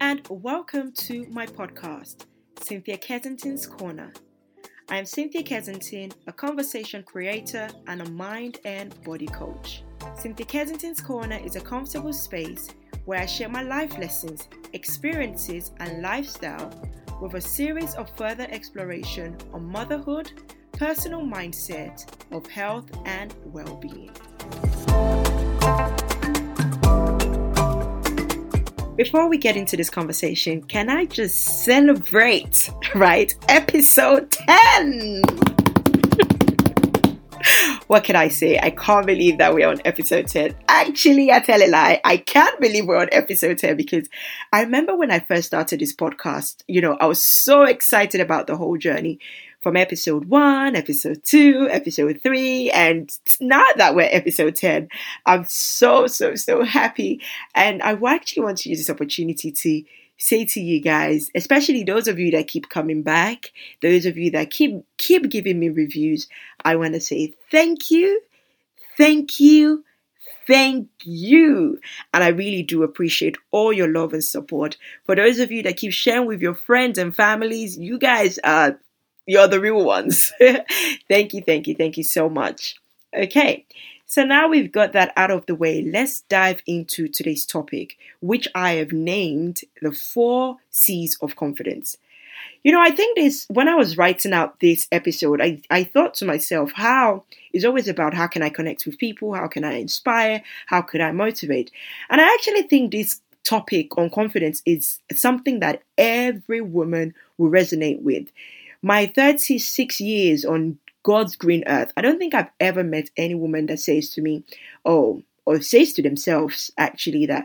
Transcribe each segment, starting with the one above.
and welcome to my podcast, Cynthia Kensington's Corner. I am Cynthia Kensington, a conversation creator and a mind and body coach. Cynthia Kensington's Corner is a comfortable space where I share my life lessons, experiences, and lifestyle with a series of further exploration on motherhood, personal mindset, of health, and well Before we get into this conversation, can I just celebrate, right? Episode 10! what can I say? I can't believe that we're on episode 10. Actually, I tell a lie. I can't believe we're on episode 10 because I remember when I first started this podcast, you know, I was so excited about the whole journey from episode one, episode two, episode three, and now that we're episode 10, I'm so, so, so happy. And I actually want to use this opportunity to say to you guys, especially those of you that keep coming back, those of you that keep keep giving me reviews, I want to say thank you, thank you, thank you. And I really do appreciate all your love and support. For those of you that keep sharing with your friends and families, you guys are you're the real ones. thank you, thank you, thank you so much. Okay, so now we've got that out of the way, let's dive into today's topic, which I have named the four C's of confidence. You know, I think this, when I was writing out this episode, I, I thought to myself, how is always about how can I connect with people? How can I inspire? How could I motivate? And I actually think this topic on confidence is something that every woman will resonate with my 36 years on God's green earth, I don't think I've ever met any woman that says to me, oh, or says to themselves actually that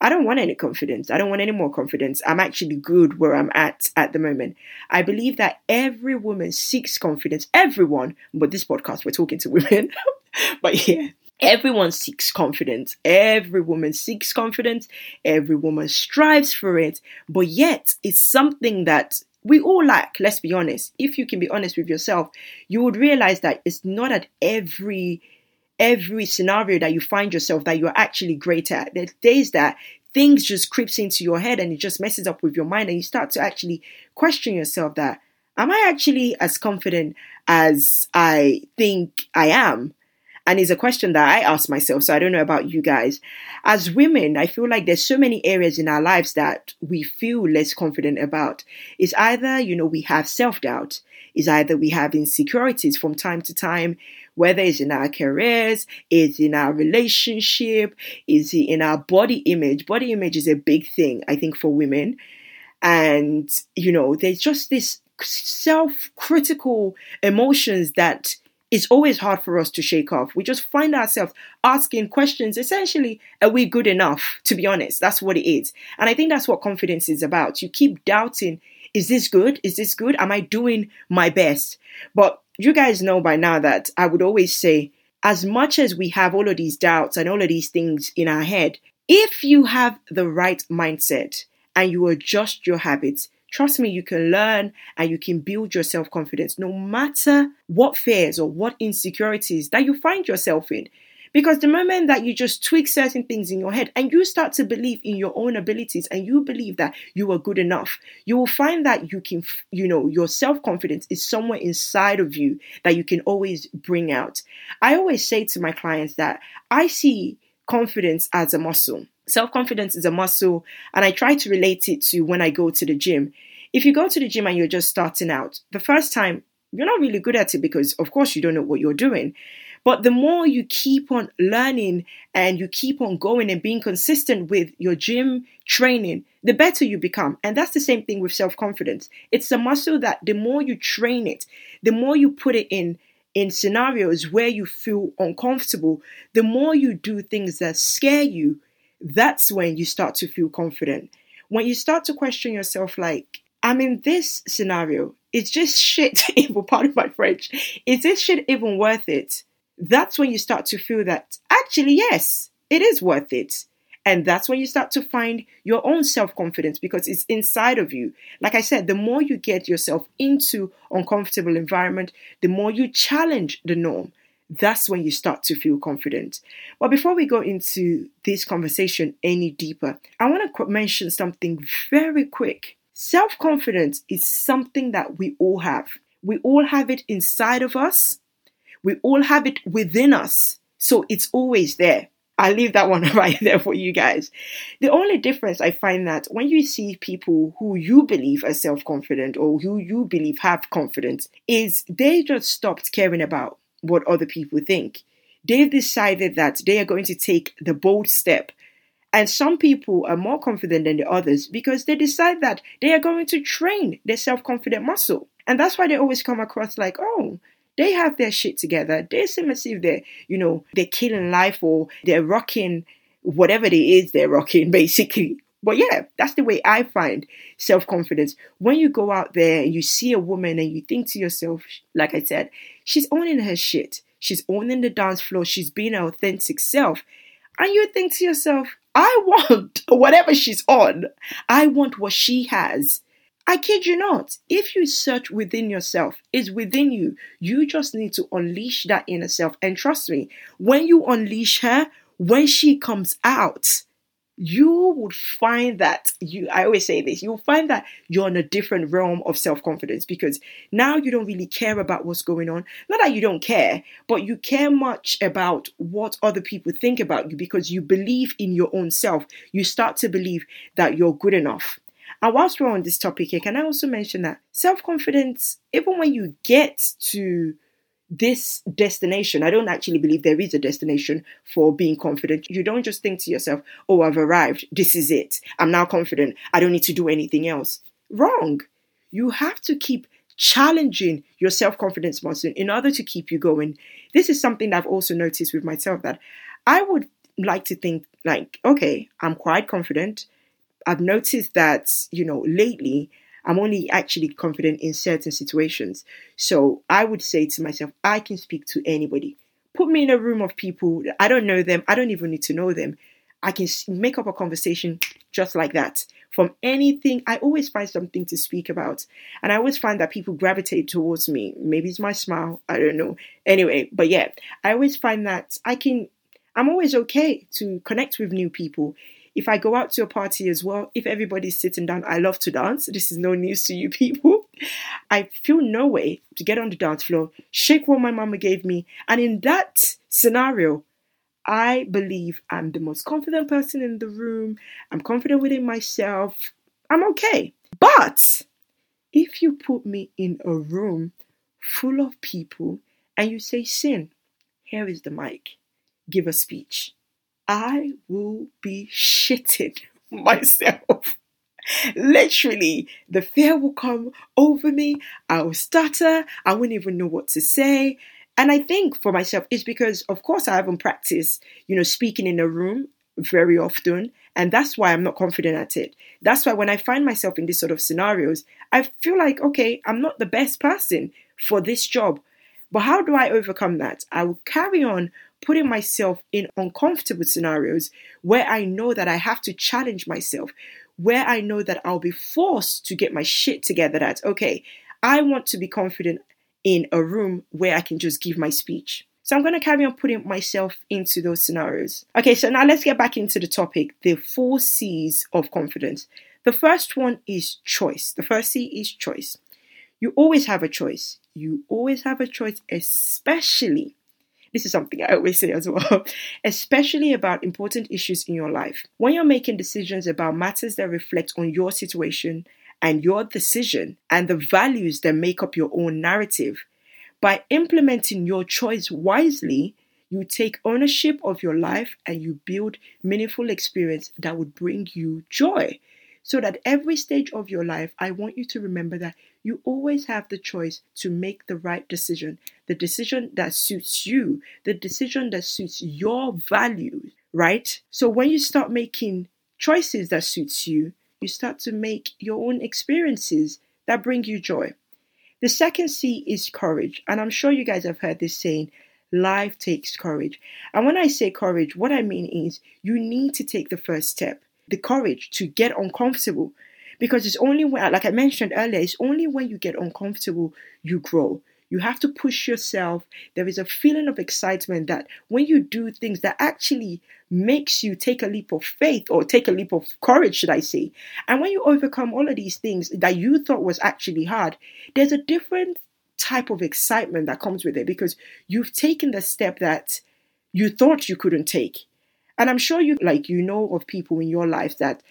I don't want any confidence. I don't want any more confidence. I'm actually good where I'm at at the moment. I believe that every woman seeks confidence. Everyone, but this podcast, we're talking to women. but yeah, everyone seeks confidence. Every woman seeks confidence. Every woman strives for it. But yet, it's something that we all lack, let's be honest. If you can be honest with yourself, you would realize that it's not at every every scenario that you find yourself that you're actually great at. There's days that things just creeps into your head and it just messes up with your mind and you start to actually question yourself that am I actually as confident as I think I am? And it's a question that I ask myself, so I don't know about you guys. As women, I feel like there's so many areas in our lives that we feel less confident about. It's either, you know, we have self doubt, it's either we have insecurities from time to time, whether it's in our careers, it's in our relationship, is in our body image. Body image is a big thing, I think, for women. And, you know, there's just this self critical emotions that it's always hard for us to shake off. We just find ourselves asking questions. Essentially, are we good enough? To be honest, that's what it is. And I think that's what confidence is about. You keep doubting is this good? Is this good? Am I doing my best? But you guys know by now that I would always say, as much as we have all of these doubts and all of these things in our head, if you have the right mindset and you adjust your habits, Trust me, you can learn and you can build your self confidence no matter what fears or what insecurities that you find yourself in. Because the moment that you just tweak certain things in your head and you start to believe in your own abilities and you believe that you are good enough, you will find that you can, you know, your self confidence is somewhere inside of you that you can always bring out. I always say to my clients that I see confidence as a muscle. Self confidence is a muscle, and I try to relate it to when I go to the gym. If you go to the gym and you're just starting out, the first time you're not really good at it because, of course, you don't know what you're doing. But the more you keep on learning and you keep on going and being consistent with your gym training, the better you become. And that's the same thing with self confidence. It's a muscle that the more you train it, the more you put it in in scenarios where you feel uncomfortable, the more you do things that scare you, that's when you start to feel confident. When you start to question yourself, like, I'm in this scenario, it's just shit, even part of my French, is this shit even worth it? That's when you start to feel that actually, yes, it is worth it. And that's when you start to find your own self confidence because it's inside of you. Like I said, the more you get yourself into uncomfortable environment, the more you challenge the norm. That's when you start to feel confident. But before we go into this conversation any deeper, I want to mention something very quick. Self confidence is something that we all have. We all have it inside of us, we all have it within us. So it's always there. I leave that one right there for you guys. The only difference I find that when you see people who you believe are self confident or who you believe have confidence, is they just stopped caring about what other people think. They've decided that they are going to take the bold step. And some people are more confident than the others because they decide that they are going to train their self confident muscle. And that's why they always come across like, oh, they have their shit together. They seem as if they're, you know, they're killing life or they're rocking whatever it is they're rocking, basically. But yeah, that's the way I find self confidence. When you go out there and you see a woman and you think to yourself, like I said, she's owning her shit. She's owning the dance floor. She's being her authentic self. And you think to yourself, I want whatever she's on. I want what she has. I kid you not. If you search within yourself, it's within you. You just need to unleash that inner self. And trust me, when you unleash her, when she comes out, you would find that you i always say this you'll find that you're in a different realm of self-confidence because now you don't really care about what's going on. Not that you don't care but you care much about what other people think about you because you believe in your own self. You start to believe that you're good enough. And whilst we're on this topic here can i also mention that self-confidence even when you get to this destination, I don't actually believe there is a destination for being confident. You don't just think to yourself, oh, I've arrived. This is it. I'm now confident. I don't need to do anything else. Wrong. You have to keep challenging your self confidence muscle in order to keep you going. This is something that I've also noticed with myself that I would like to think, like, okay, I'm quite confident. I've noticed that, you know, lately I'm only actually confident in certain situations. So I would say to myself, I can speak to anybody. Put me in a room of people, I don't know them, I don't even need to know them. I can make up a conversation just like that. From anything, I always find something to speak about. And I always find that people gravitate towards me. Maybe it's my smile, I don't know. Anyway, but yeah, I always find that I can, I'm always okay to connect with new people if I go out to a party as well, if everybody's sitting down, I love to dance. This is no news to you people. I feel no way to get on the dance floor, shake what my mama gave me, and in that scenario, I believe I'm the most confident person in the room. I'm confident within myself. I'm okay. But if you put me in a room full of people and you say, Sin, here is the mic, give a speech. I will be shitting myself. Literally, the fear will come over me. I will stutter. I wouldn't even know what to say. And I think for myself, it's because, of course, I haven't practiced, you know, speaking in a room very often. And that's why I'm not confident at it. That's why when I find myself in these sort of scenarios, I feel like, okay, I'm not the best person for this job. But how do I overcome that? I will carry on putting myself in uncomfortable scenarios where I know that I have to challenge myself, where I know that I'll be forced to get my shit together that, okay, I want to be confident in a room where I can just give my speech. So I'm going to carry on putting myself into those scenarios. Okay, so now let's get back into the topic the four C's of confidence. The first one is choice. The first C is choice. You always have a choice. You always have a choice, especially this is something I always say as well, especially about important issues in your life. When you're making decisions about matters that reflect on your situation and your decision and the values that make up your own narrative, by implementing your choice wisely, you take ownership of your life and you build meaningful experience that would bring you joy. So that every stage of your life, I want you to remember that you always have the choice to make the right decision, the decision that suits you, the decision that suits your values, right? So when you start making choices that suits you, you start to make your own experiences that bring you joy. The second C is courage, and I'm sure you guys have heard this saying, life takes courage. And when I say courage, what I mean is you need to take the first step the courage to get uncomfortable. Because it's only when, like I mentioned earlier, it's only when you get uncomfortable you grow. You have to push yourself. There is a feeling of excitement that when you do things that actually makes you take a leap of faith or take a leap of courage, should I say. And when you overcome all of these things that you thought was actually hard, there's a different type of excitement that comes with it because you've taken the step that you thought you couldn't take. And I'm sure you like you know of people in your life that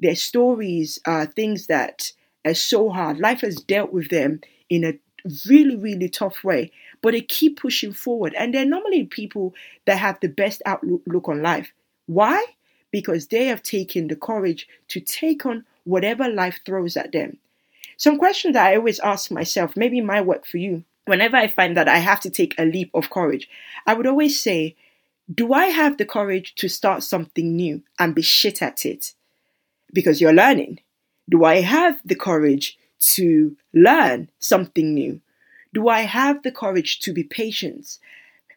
their stories are things that are so hard. Life has dealt with them in a really, really tough way, but they keep pushing forward. And they're normally people that have the best outlook on life. Why? Because they have taken the courage to take on whatever life throws at them. Some questions that I always ask myself, maybe might work for you. Whenever I find that I have to take a leap of courage, I would always say, Do I have the courage to start something new and be shit at it? Because you're learning. Do I have the courage to learn something new? Do I have the courage to be patient?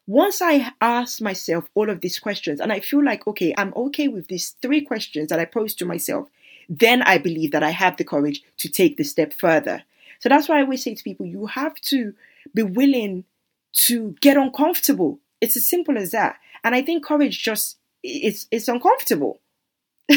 Once I ask myself all of these questions and I feel like, okay, I'm okay with these three questions that I pose to myself, then I believe that I have the courage to take the step further. So that's why I always say to people, you have to be willing to get uncomfortable. It's as simple as that. And I think courage just it's it's uncomfortable.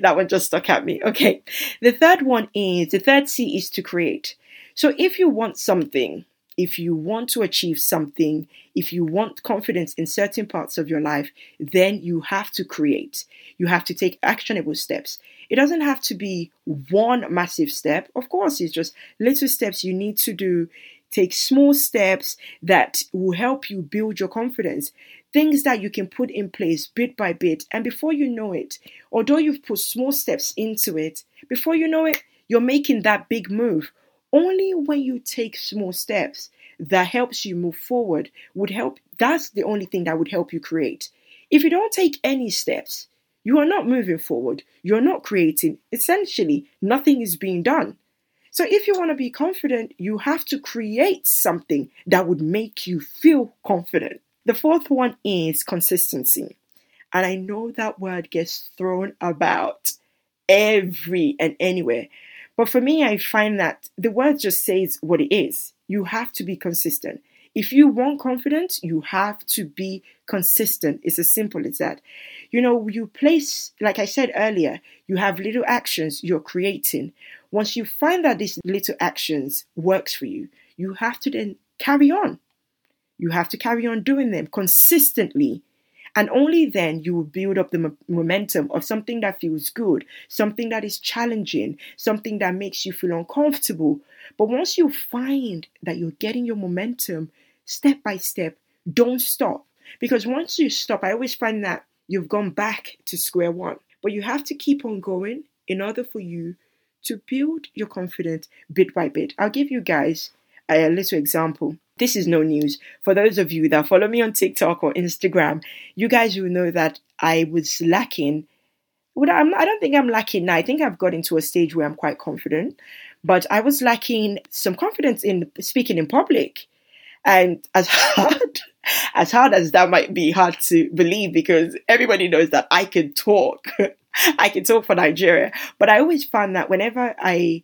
that one just stuck at me. Okay. The third one is the third C is to create. So if you want something, if you want to achieve something, if you want confidence in certain parts of your life, then you have to create. You have to take actionable steps. It doesn't have to be one massive step. Of course, it's just little steps you need to do. Take small steps that will help you build your confidence things that you can put in place bit by bit. And before you know it, although you've put small steps into it, before you know it, you're making that big move. Only when you take small steps that helps you move forward would help. That's the only thing that would help you create. If you don't take any steps, you are not moving forward. You're not creating. Essentially, nothing is being done. So, if you want to be confident, you have to create something that would make you feel confident. The fourth one is consistency. And I know that word gets thrown about every and anywhere. But for me, I find that the word just says what it is. You have to be consistent. If you want confidence, you have to be consistent. It's as simple as that. You know, you place, like I said earlier, you have little actions you're creating. Once you find that these little actions works for you, you have to then carry on. You have to carry on doing them consistently. And only then you will build up the momentum of something that feels good, something that is challenging, something that makes you feel uncomfortable. But once you find that you're getting your momentum step by step, don't stop. Because once you stop, I always find that you've gone back to square one. But you have to keep on going in order for you to build your confidence bit by bit. I'll give you guys a little example. This is no news. For those of you that follow me on TikTok or Instagram, you guys will know that I was lacking. Well, I'm, I don't think I'm lacking now. I think I've got into a stage where I'm quite confident, but I was lacking some confidence in speaking in public. And as hard as hard as that might be hard to believe because everybody knows that I can talk. I can talk for Nigeria. But I always found that whenever I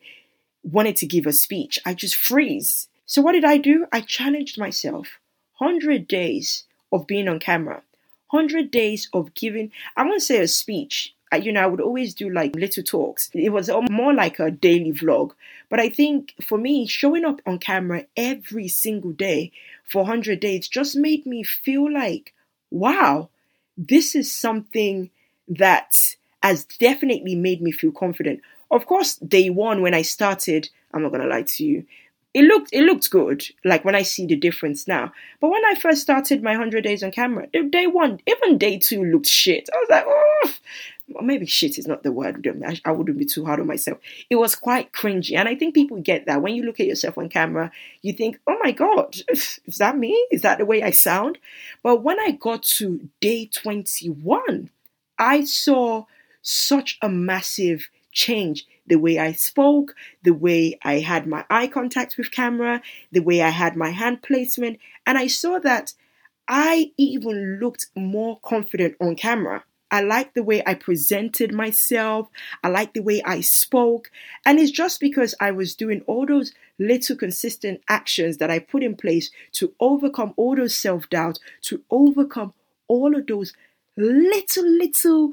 wanted to give a speech, I just freeze. So what did I do? I challenged myself. 100 days of being on camera. 100 days of giving, I won't say a speech. you know, I would always do like little talks. It was more like a daily vlog. But I think for me, showing up on camera every single day for 100 days just made me feel like, wow, this is something that has definitely made me feel confident. Of course, day one when I started, I'm not gonna lie to you, it looked it looked good like when i see the difference now. But when i first started my 100 days on camera day one even day two looked shit. I was like oh maybe shit is not the word I, wouldn't be too hard on myself. It was quite cringy and i think people get that. When you look at yourself on camera you think oh my god is that me? Is that the way i sound? But when i got to day 21 i saw such a massive change the way I spoke, the way I had my eye contact with camera, the way I had my hand placement, and I saw that I even looked more confident on camera. I like the way I presented myself. I like the way I spoke. And it's just because I was doing all those little consistent actions that I put in place to overcome all those self doubts, to overcome all of those little, little,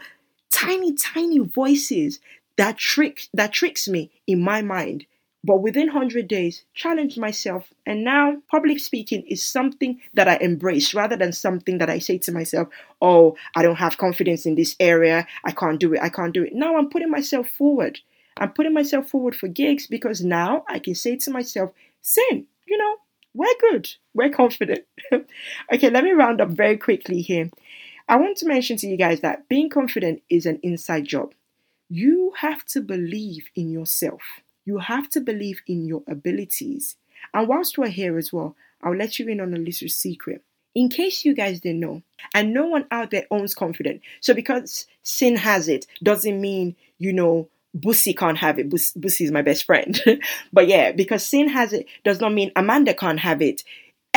tiny, tiny voices that trick that tricks me in my mind. But within 100 days, challenge myself. And now, public speaking is something that I embrace rather than something that I say to myself, oh, I don't have confidence in this area. I can't do it. I can't do it. Now I'm putting myself forward. I'm putting myself forward for gigs because now I can say to myself, Sin, you know, we're good. We're confident. okay, let me round up very quickly here. I want to mention to you guys that being confident is an inside job. You have to believe in yourself. You have to believe in your abilities. And whilst we're here as well, I'll let you in on a little secret. In case you guys didn't know, and no one out there owns confidence. So because Sin has it doesn't mean, you know, Bussy can't have it. Bus- Bussy is my best friend. but yeah, because Sin has it does not mean Amanda can't have it.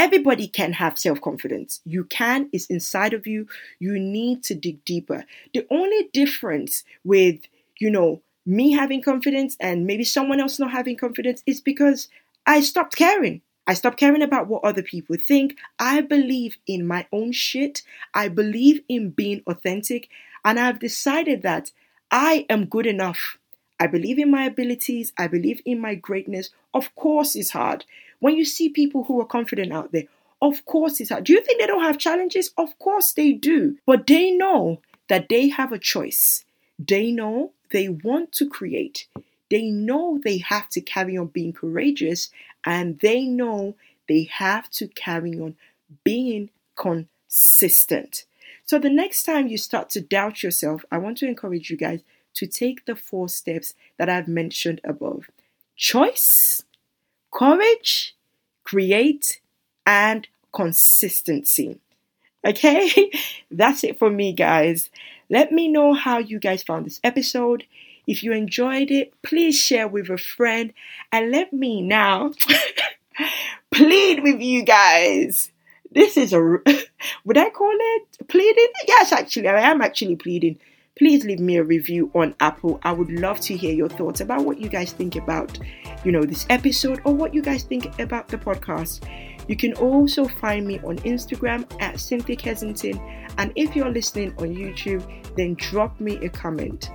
Everybody can have self confidence. You can, it's inside of you. You need to dig deeper. The only difference with, you know, me having confidence and maybe someone else not having confidence is because I stopped caring. I stopped caring about what other people think. I believe in my own shit. I believe in being authentic. And I've decided that I am good enough. I believe in my abilities. I believe in my greatness. Of course, it's hard. When you see people who are confident out there, of course it's hard. Do you think they don't have challenges? Of course they do. But they know that they have a choice. They know they want to create. They know they have to carry on being courageous and they know they have to carry on being consistent. So the next time you start to doubt yourself, I want to encourage you guys to take the four steps that I've mentioned above choice, courage, create, and consistency. Okay, that's it for me, guys. Let me know how you guys found this episode. If you enjoyed it, please share with a friend and let me now plead with you guys. This is a, would I call it pleading? Yes, actually, I am actually pleading please leave me a review on Apple. I would love to hear your thoughts about what you guys think about, you know, this episode or what you guys think about the podcast. You can also find me on Instagram at Cynthia Kensington. And if you're listening on YouTube, then drop me a comment.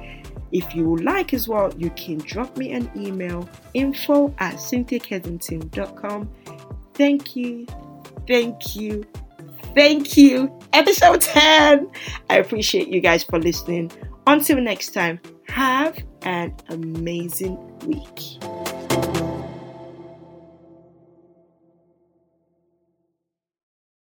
If you like as well, you can drop me an email info at cynthiakensington.com. Thank you, thank you, Thank you. Episode 10. I appreciate you guys for listening. Until next time, have an amazing week.